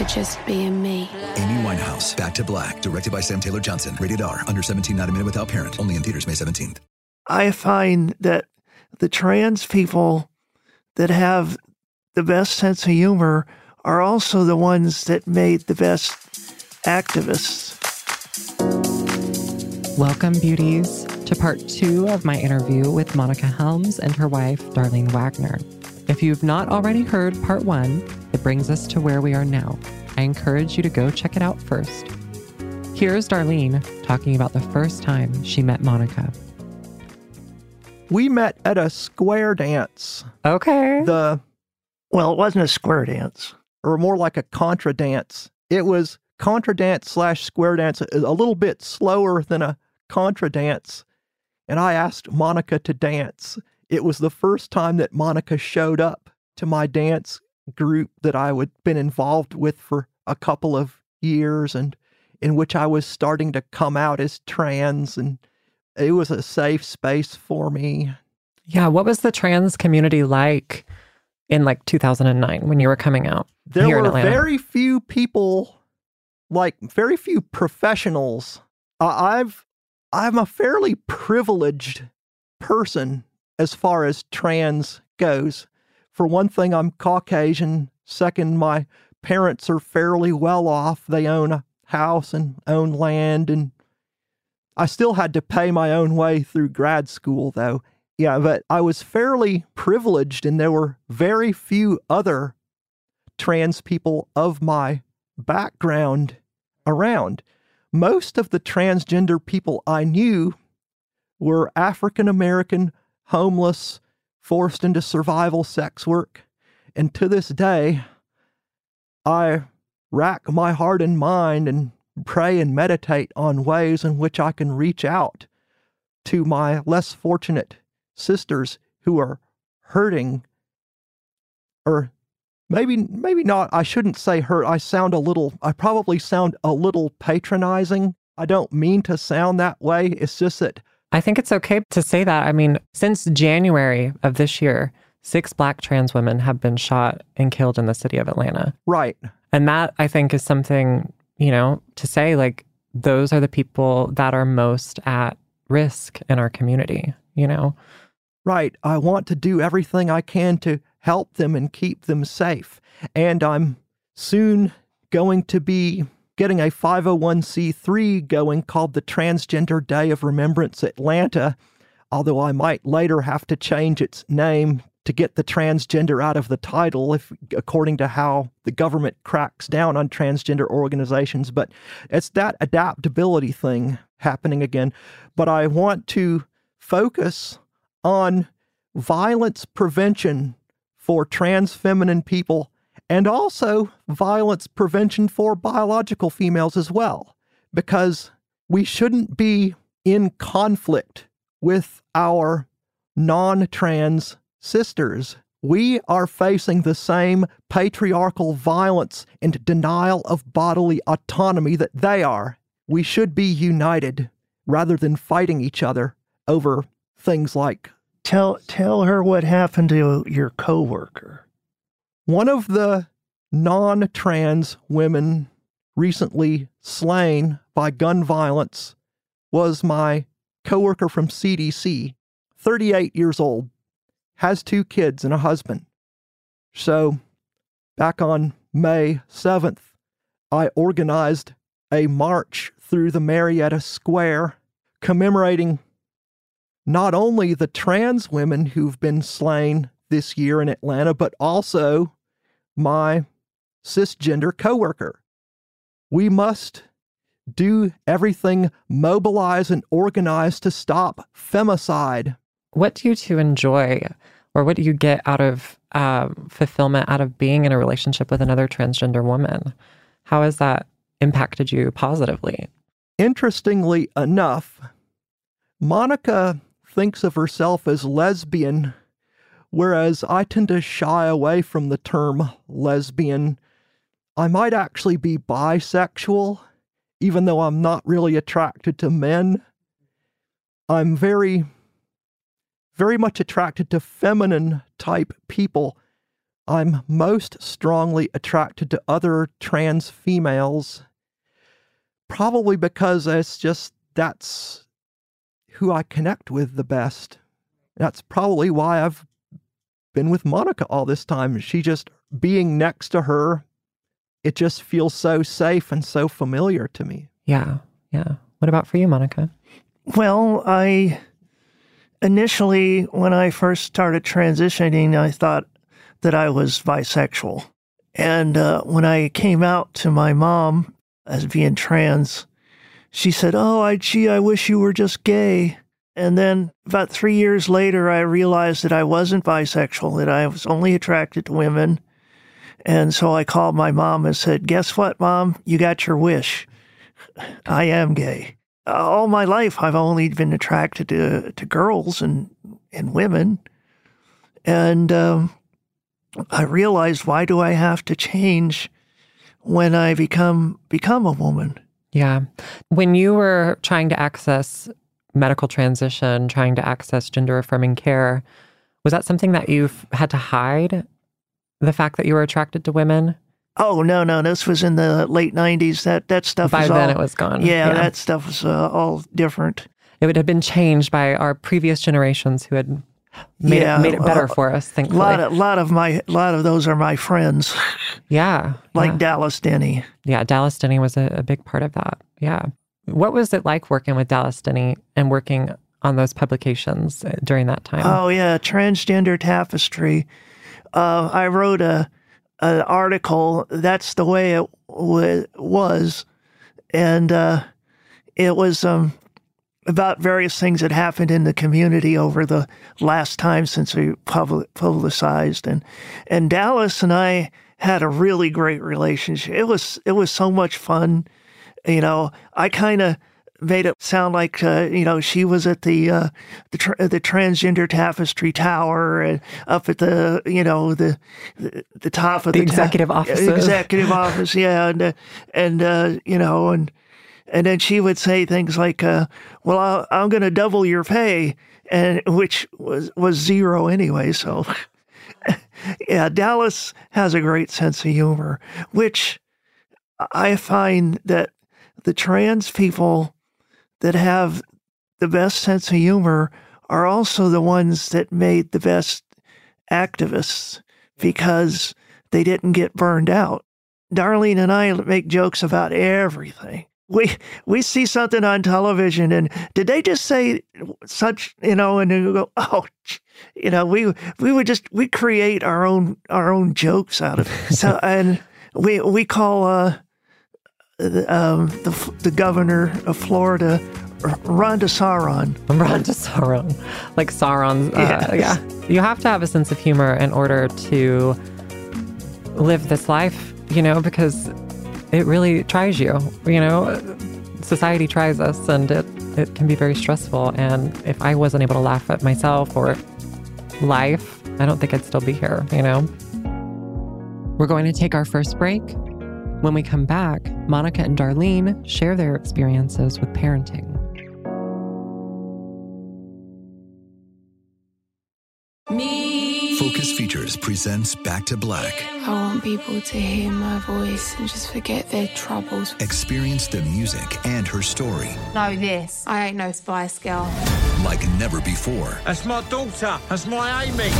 for just being me. Amy Winehouse, Back to Black, directed by Sam Taylor Johnson. Rated R, under 17, not a minute without parent. Only in theaters May 17th. I find that the trans people that have the best sense of humor are also the ones that made the best activists. Welcome, beauties, to part two of my interview with Monica Helms and her wife, Darlene Wagner. If you've not already heard part one, it brings us to where we are now. I encourage you to go check it out first. Here's Darlene talking about the first time she met Monica. We met at a square dance. Okay. The well, it wasn't a square dance, or more like a contra dance. It was contra dance slash square dance, a little bit slower than a contra dance. And I asked Monica to dance. It was the first time that Monica showed up to my dance group that I had been involved with for a couple of years and in which I was starting to come out as trans and it was a safe space for me. Yeah. What was the trans community like in like 2009 when you were coming out There here in were Atlanta? very few people, like very few professionals. Uh, I've I'm a fairly privileged person as far as trans goes. For one thing, I'm Caucasian. Second, my parents are fairly well off. They own a house and own land, and I still had to pay my own way through grad school, though. Yeah, but I was fairly privileged, and there were very few other trans people of my background around. Most of the transgender people I knew were African American, homeless, forced into survival sex work. And to this day, I rack my heart and mind and pray and meditate on ways in which I can reach out to my less fortunate sisters who are hurting or maybe maybe not I shouldn't say hurt I sound a little I probably sound a little patronizing I don't mean to sound that way it's just that I think it's okay to say that. I mean, since January of this year, six black trans women have been shot and killed in the city of Atlanta. right And that I think is something, you know, to say like those are the people that are most at risk in our community, you know? Right. I want to do everything I can to help them and keep them safe. And I'm soon going to be getting a 501c3 going called the Transgender Day of Remembrance Atlanta, although I might later have to change its name to get the transgender out of the title if according to how the government cracks down on transgender organizations but it's that adaptability thing happening again. But I want to focus on violence prevention for trans feminine people and also violence prevention for biological females as well, because we shouldn't be in conflict with our non trans sisters. We are facing the same patriarchal violence and denial of bodily autonomy that they are. We should be united rather than fighting each other over things like Tell tell her what happened to your coworker. One of the non trans women recently slain by gun violence was my coworker from CDC, 38 years old, has two kids and a husband. So, back on May 7th, I organized a march through the Marietta Square commemorating not only the trans women who've been slain this year in Atlanta, but also my cisgender coworker. We must do everything mobilize and organize to stop femicide. What do you two enjoy, or what do you get out of um, fulfillment out of being in a relationship with another transgender woman? How has that impacted you positively? Interestingly enough, Monica thinks of herself as lesbian, whereas I tend to shy away from the term lesbian. I might actually be bisexual, even though I'm not really attracted to men. I'm very, very much attracted to feminine type people. I'm most strongly attracted to other trans females, probably because it's just that's who I connect with the best. That's probably why I've been with Monica all this time. She just being next to her, it just feels so safe and so familiar to me. Yeah, yeah. What about for you, Monica? Well, I initially, when I first started transitioning, I thought that I was bisexual. And uh, when I came out to my mom as being trans, she said, Oh, I, gee, I wish you were just gay. And then about three years later, I realized that I wasn't bisexual, that I was only attracted to women. And so I called my mom and said, Guess what, mom? You got your wish. I am gay. All my life, I've only been attracted to, to girls and, and women. And um, I realized, why do I have to change when I become become a woman? Yeah. When you were trying to access medical transition, trying to access gender affirming care, was that something that you've had to hide? The fact that you were attracted to women? Oh no, no, this was in the late '90s. That that stuff By was then all, it was gone. Yeah, Yeah. that stuff was uh, all different. It would have been changed by our previous generations who had made, Yeah, it, made it better uh, for us, A lot of lot of my lot of those are my friends, yeah. like yeah. Dallas Denny. Yeah, Dallas Denny was a, a big part of that. Yeah. What was it like working with Dallas Denny and working on those publications uh, during that time? Oh yeah, transgender tapestry. Uh, I wrote a an article. That's the way it w- was, and uh, it was um, about various things that happened in the community over the last time since we public, publicized. And and Dallas and I had a really great relationship. It was it was so much fun. You know, I kind of made it sound like uh, you know she was at the uh, the tr- the transgender tapestry tower and up at the you know the the, the top of The the, ta- executive offices. executive office yeah and uh, and uh, you know and and then she would say things like uh, well I'll, I'm going to double your pay and which was was zero anyway so yeah Dallas has a great sense of humor which I find that the trans people that have the best sense of humor are also the ones that made the best activists because they didn't get burned out. Darlene and I make jokes about everything. We we see something on television and did they just say such you know and then we go oh you know we we would just we create our own our own jokes out of it. So and we we call uh um, the the governor of Florida Ron DeSauron. Ron Sauron. Like Sauron's. Uh, Yes. Yeah. You have to have a sense of humor in order to live this life, you know, because it really tries you. You know, society tries us and it, it can be very stressful. And if I wasn't able to laugh at myself or life, I don't think I'd still be here, you know? We're going to take our first break. When we come back, Monica and Darlene share their experiences with parenting. Me. Focus Features presents Back to Black. I want people to hear my voice and just forget their troubles. Experience the music and her story Know this. I ain't no Spice Girl. like never before That's my daughter. That's my Amy.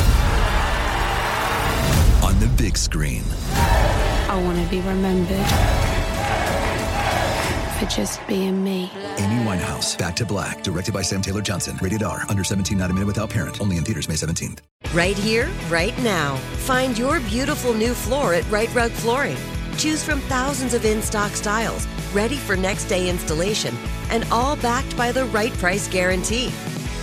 on the big screen. I want to be remembered for just being me. Amy Winehouse, Back to Black, directed by Sam Taylor Johnson. Rated R, under 17, not a minute without parent. Only in theaters May 17th. Right here, right now. Find your beautiful new floor at Rite Rug Flooring. Choose from thousands of in stock styles, ready for next day installation, and all backed by the right price guarantee.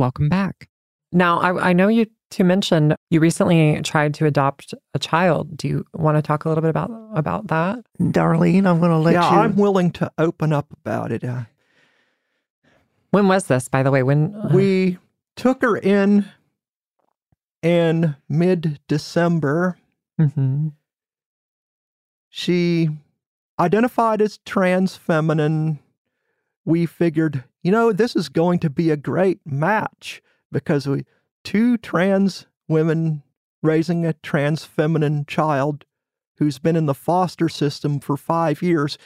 welcome back. Now, I, I know you two mentioned you recently tried to adopt a child. Do you want to talk a little bit about about that? Darlene, I'm going to let yeah, you. I'm willing to open up about it. Uh, When was this, by the way? When uh, we took her in in mid December. Mhm. She identified as trans feminine. We figured, you know, this is going to be a great match because we two trans women raising a trans feminine child who's been in the foster system for 5 years.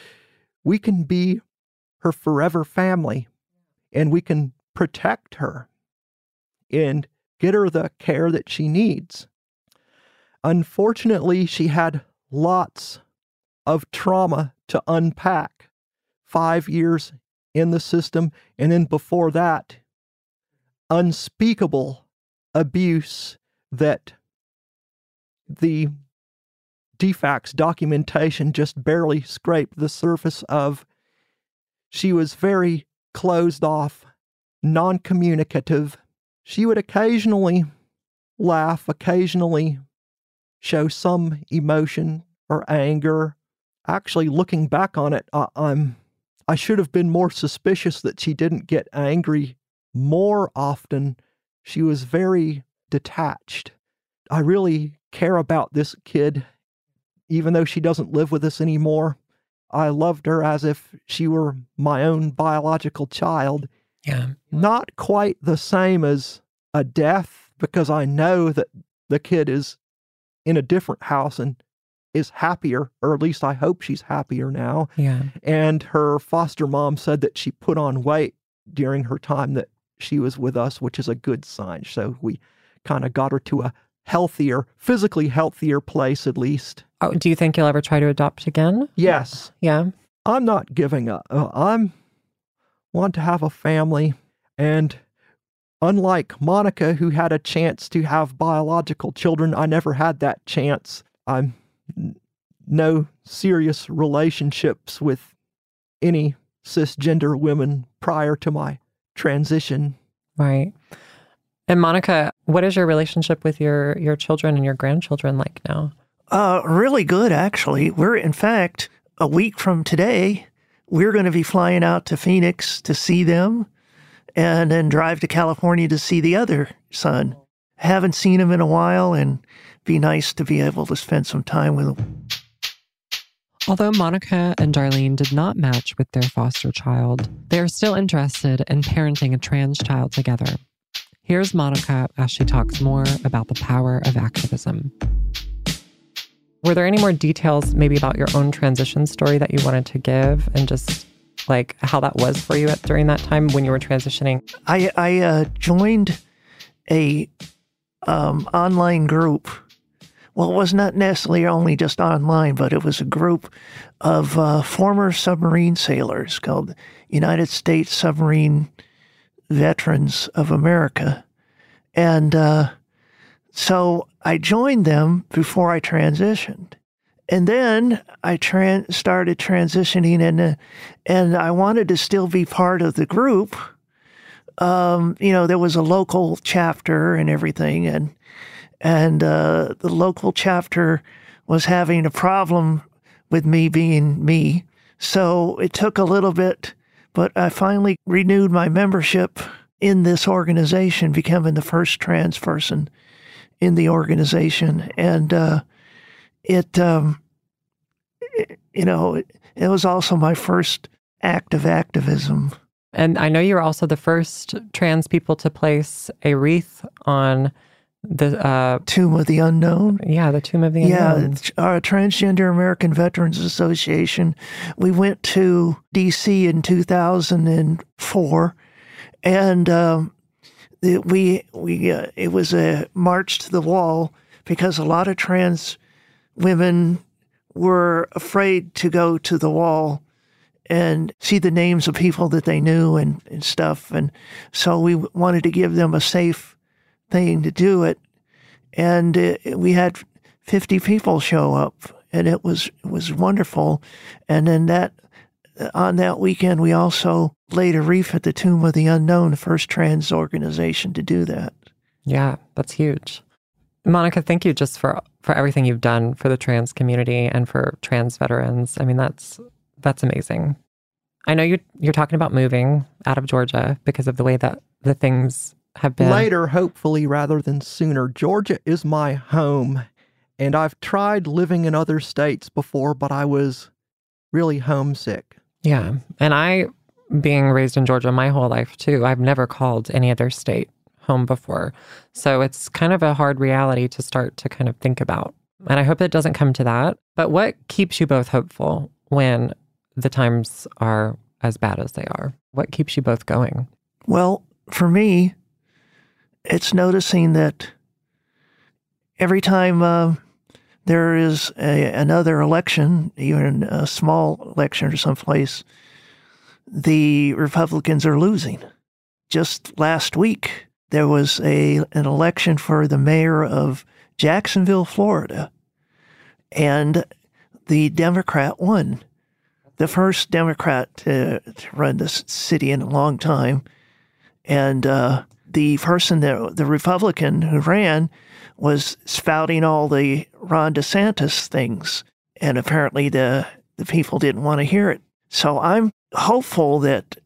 We can be her forever family and we can protect her and get her the care that she needs. Unfortunately, she had lots of trauma to unpack. Five years in the system, and then before that, unspeakable abuse that the DFACS documentation just barely scraped the surface of. She was very closed off, non communicative. She would occasionally laugh, occasionally show some emotion or anger. Actually, looking back on it, I, I'm I should have been more suspicious that she didn't get angry more often. She was very detached. I really care about this kid, even though she doesn't live with us anymore. I loved her as if she were my own biological child. Yeah. Not quite the same as a death, because I know that the kid is in a different house and is happier, or at least I hope she's happier now. Yeah. And her foster mom said that she put on weight during her time that she was with us, which is a good sign. So we kind of got her to a healthier, physically healthier place at least. Oh, do you think you'll ever try to adopt again? Yes, Yeah. I'm not giving up. Uh, I'm want to have a family and unlike Monica who had a chance to have biological children, I never had that chance. I'm no serious relationships with any cisgender women prior to my transition. Right. And Monica, what is your relationship with your your children and your grandchildren like now? Uh, really good, actually. We're, in fact, a week from today, we're going to be flying out to Phoenix to see them and then drive to California to see the other son. Haven't seen him in a while and be nice to be able to spend some time with him. Although Monica and Darlene did not match with their foster child, they are still interested in parenting a trans child together. Here's Monica as she talks more about the power of activism. Were there any more details, maybe about your own transition story that you wanted to give and just like how that was for you at, during that time when you were transitioning? I, I uh, joined a um, online group. Well, it was not necessarily only just online, but it was a group of uh, former submarine sailors called United States Submarine Veterans of America. And uh, so I joined them before I transitioned. And then I tran- started transitioning, and, uh, and I wanted to still be part of the group. Um, you know, there was a local chapter and everything, and and uh, the local chapter was having a problem with me being me. So it took a little bit, but I finally renewed my membership in this organization, becoming the first trans person in the organization. And uh, it, um, it, you know, it, it was also my first act of activism. And I know you're also the first trans people to place a wreath on the uh, Tomb of the Unknown. Yeah, the Tomb of the yeah, Unknown. our Transgender American Veterans Association. We went to D.C. in 2004, and um, it, we we uh, it was a march to the wall because a lot of trans women were afraid to go to the wall and see the names of people that they knew and, and stuff. And so we wanted to give them a safe thing to do it. And it, we had 50 people show up and it was, it was wonderful. And then that, uh, on that weekend, we also laid a wreath at the Tomb of the Unknown, the first trans organization to do that. Yeah, that's huge. Monica, thank you just for for everything you've done for the trans community and for trans veterans. I mean, that's that's amazing. I know you you're talking about moving out of Georgia because of the way that the things have been. Later, hopefully, rather than sooner. Georgia is my home, and I've tried living in other states before, but I was really homesick. Yeah. And I, being raised in Georgia my whole life too, I've never called any other state home before. So it's kind of a hard reality to start to kind of think about. And I hope it doesn't come to that. But what keeps you both hopeful when the times are as bad as they are? What keeps you both going? Well, for me, it's noticing that every time uh, there is a, another election, even a small election or someplace, the Republicans are losing. Just last week, there was a an election for the mayor of Jacksonville, Florida, and the Democrat won. The first Democrat to, to run this city in a long time, and uh, the person that the Republican who ran was spouting all the Ron DeSantis things, and apparently the the people didn't want to hear it. So I'm hopeful that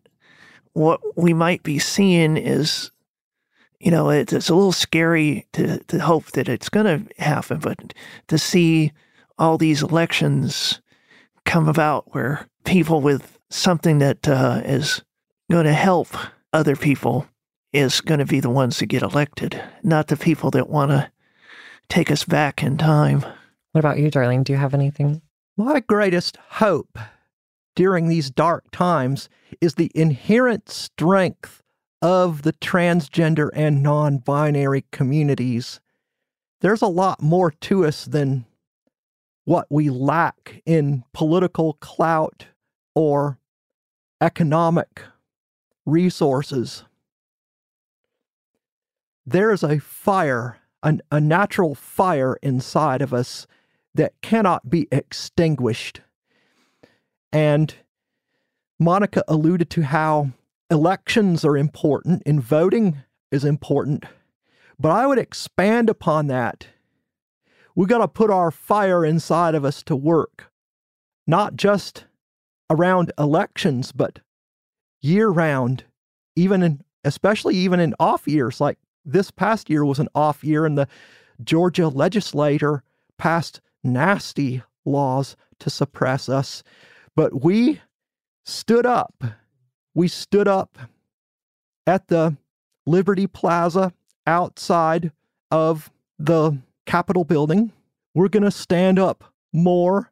what we might be seeing is, you know, it's, it's a little scary to to hope that it's going to happen, but to see all these elections come about where people with something that uh, is going to help other people is going to be the ones that get elected, not the people that want to take us back in time. What about you, darling? Do you have anything? My greatest hope during these dark times is the inherent strength of the transgender and non binary communities. There's a lot more to us than what we lack in political clout or economic resources. There is a fire, an, a natural fire inside of us that cannot be extinguished. And Monica alluded to how elections are important and voting is important. But I would expand upon that. We got to put our fire inside of us to work, not just around elections, but year round, even in, especially even in off years. Like this past year was an off year, and the Georgia legislator passed nasty laws to suppress us. But we stood up. We stood up at the Liberty Plaza outside of the Capitol building. We're going to stand up more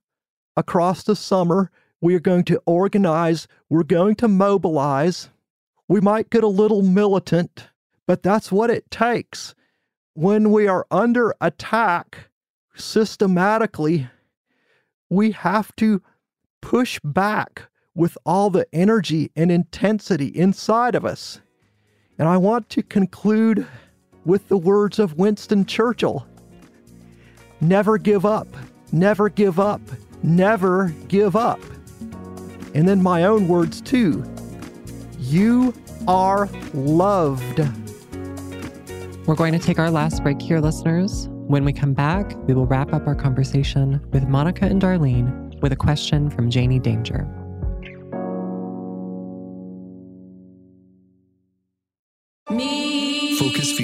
across the summer. We are going to organize. We're going to mobilize. We might get a little militant, but that's what it takes. When we are under attack systematically, we have to push back with all the energy and intensity inside of us. And I want to conclude with the words of Winston Churchill Never give up, never give up, never give up. And then my own words too You are loved. We're going to take our last break here, listeners. When we come back, we will wrap up our conversation with Monica and Darlene with a question from Janie Danger.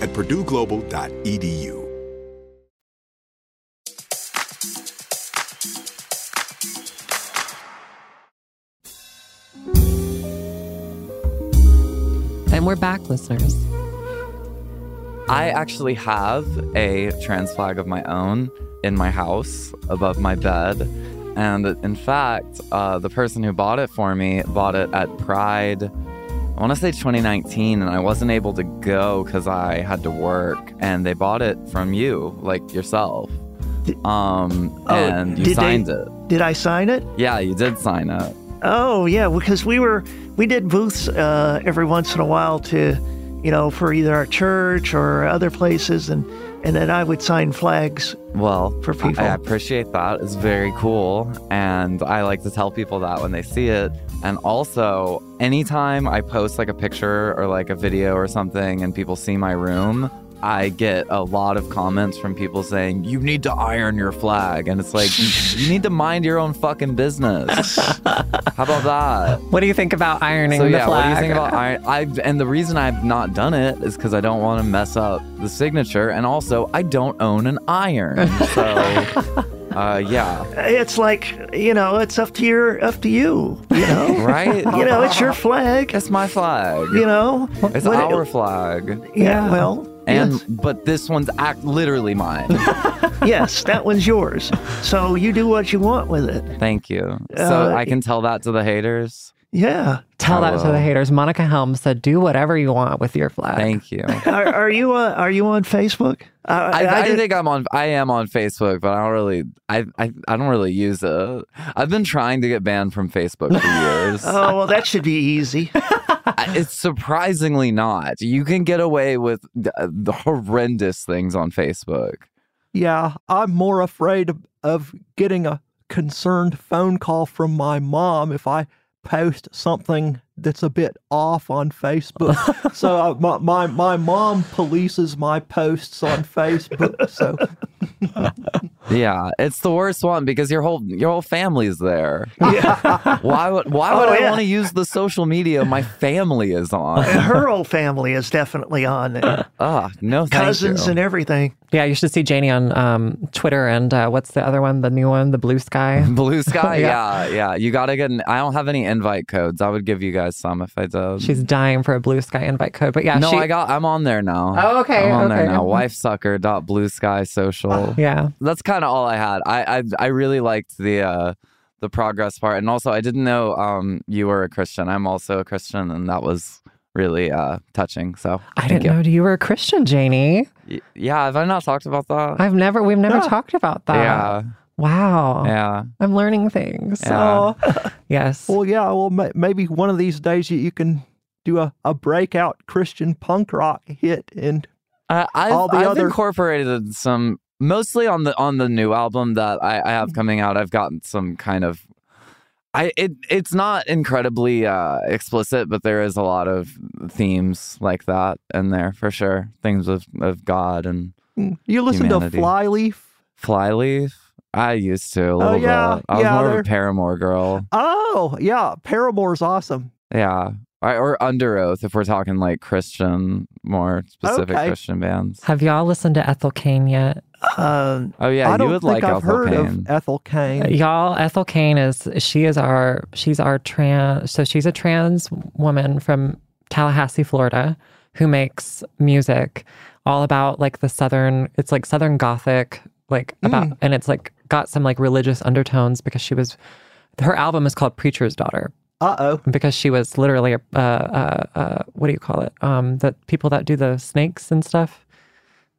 at purdueglobal.edu. And we're back, listeners. I actually have a trans flag of my own in my house above my bed. And in fact, uh, the person who bought it for me bought it at Pride, I want to say 2019, and I wasn't able to go because I had to work. And they bought it from you, like yourself. Um, Oh, and you did they- signed it. Did I sign it? Yeah, you did sign it. Oh yeah, because we were we did booths uh, every once in a while to, you know, for either our church or other places, and and then I would sign flags. Well, for people. I appreciate that. It's very cool. And I like to tell people that when they see it. And also, anytime I post like a picture or like a video or something and people see my room, I get a lot of comments from people saying, You need to iron your flag. And it's like, You, you need to mind your own fucking business. How about that? What do you think about ironing so the yeah, flag? what do you think about iron? I and the reason I've not done it is because I don't want to mess up the signature, and also I don't own an iron. So, uh, yeah, It's like you know, it's up to your up to you. You know, right? you know, it's your flag. It's my flag. You know, It's What- our flag. Yeah, well, And yes. but this one's act literally mine. yes, that one's yours. So you do what you want with it. Thank you. So Uh, I can tell that to the haters. Yeah. Tell that to the haters. Monica Helms said, "Do whatever you want with your flag." Thank you. are, are you uh, are you on Facebook? Uh, I, I, did- think I'm on. I am on Facebook, but I don't really. I, I I don't really use it. I've been trying to get banned from Facebook for years. Oh well, that should be easy. It's surprisingly not. You can get away with the horrendous things on Facebook. Yeah, I'm more afraid of, of getting a concerned phone call from my mom if I post something that's a bit off on Facebook. so uh, my, my my mom polices my posts on Facebook. So Yeah, it's the worst one because your whole your whole family's there. Yeah. Why would why would Oh, I yeah. want to use the social media my family is on? Her whole family is definitely on there. Ah, no, thank Cousins and everything. Yeah, you should see Janie on um, Twitter and uh, what's the other one? The new one, the Blue Sky. Blue Sky, Yeah. yeah. yeah, You gotta get. An, I don't have any invite codes. I would give you guys some if I did. She's dying for a Blue Sky invite code, but yeah, no, she, I got. I'm on there now. Oh, okay, I'm on there now. Wifesucker dot Blue Sky Social. Yeah, that's kind of all I had. I I, I really liked the uh, the progress part, and also I didn't know um, you were a Christian. I'm also a Christian, and that was really uh, touching. So I didn't you. know you were a Christian, Janie. Y- Yeah, have I not talked about that? I've never, we've never Yeah. talked about that. yeah, Wow. yeah. I'm learning things. Yeah. So, yes. well, yeah, well ma- maybe one of these days you, you can do a, a breakout Christian punk rock hit and Uh, I've, All the I've other- incorporated some mostly on the on the new album that I, I have coming out. I've gotten some kind of I it it's not incredibly uh, explicit, but there is a lot of themes like that in there for sure. Things of of God and mm, you listen Humanity. to Flyleaf. Flyleaf. I used to a little yeah, bit. I was yeah, more of they're- a Paramore girl. Oh, yeah, Paramore's awesome. Yeah. Or, or Underoath if we're talking like Christian, more specific Okay. Christian bands. Have y'all listened to Ethel Cain yet? Um, Oh yeah, I you don't would think like I've Ethel heard Cain. of Ethel Cain. Y'all, Ethel Cain is she is our she's our trans so she's a trans woman from Tallahassee, Florida, who makes music all about like the southern it's like southern gothic, like about and it's like got some like religious undertones because she was her album is called Preacher's Daughter. Uh oh. because she was literally a uh, uh, uh, what do you call it? Um, the people that do the snakes and stuff.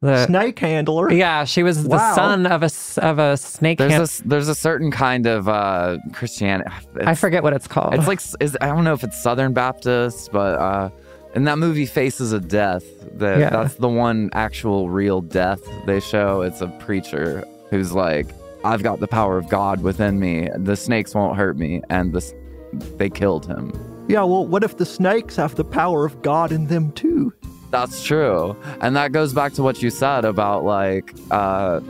The Snake handler. yeah, she was the son of a s- of a snake. There's hand- a s- there's a certain kind of uh, Christianity. I forget what it's called. It's like is I don't know if it's Southern Baptist, but uh, in that movie Faces of Death, the, Yeah. that's the one actual real death they show. It's a preacher who's like, "I've got the power of God within me. The snakes won't hurt me," and this they killed him. Yeah, well, what if the snakes have the power of God in them too? That's true, and that goes back to what you said about like. Uh,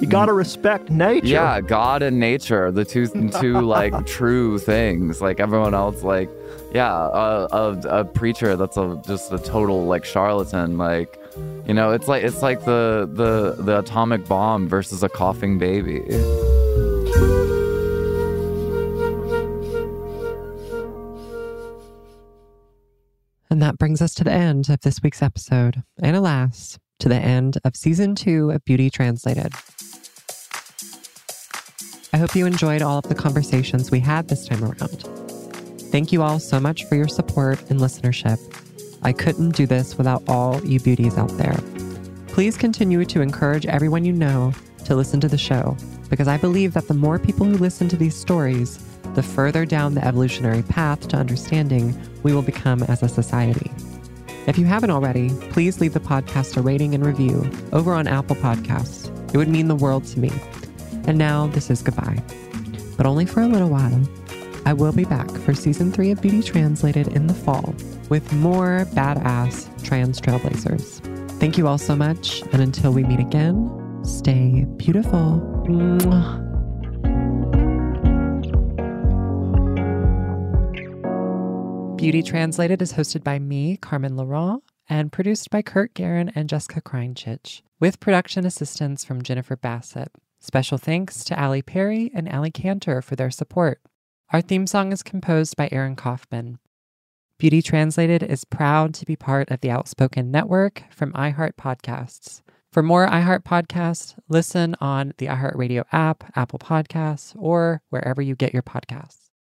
You gotta respect nature. Yeah, God and nature, the two two like true things. Like everyone else, like yeah, a, a, a preacher that's a just a total like charlatan. Like you know, it's like it's like the the the atomic bomb versus a coughing baby. And that brings us to the end of this week's episode, and alas, to the end of season two of Beauty Translated. I hope you enjoyed all of the conversations we had this time around. Thank you all so much for your support and listenership. I couldn't do this without all you beauties out there. Please continue to encourage everyone you know to listen to the show because I believe that the more people who listen to these stories, the further down the evolutionary path to understanding we will become as a society. If you haven't already, please leave the podcast a rating and review over on Apple Podcasts. It would mean the world to me. And now this is goodbye. But only for a little while. I will be back for season three of Beauty Translated in the fall with more badass trans trailblazers. Thank you all so much. And until we meet again, stay beautiful. Mwah. Beauty Translated is hosted by me, Carmen Laurent, and produced by Kurt Guerin and Jessica Crincich, with production assistance from Jennifer Bassett. Special thanks to Allie Perry and Allie Cantor for their support. Our theme song is composed by Aaron Kaufman. Beauty Translated is proud to be part of the Outspoken Network from iHeart Podcasts. For more iHeart podcasts, listen on the iHeartRadio app, Apple Podcasts, or wherever you get your podcasts.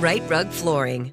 Rite Rug Flooring.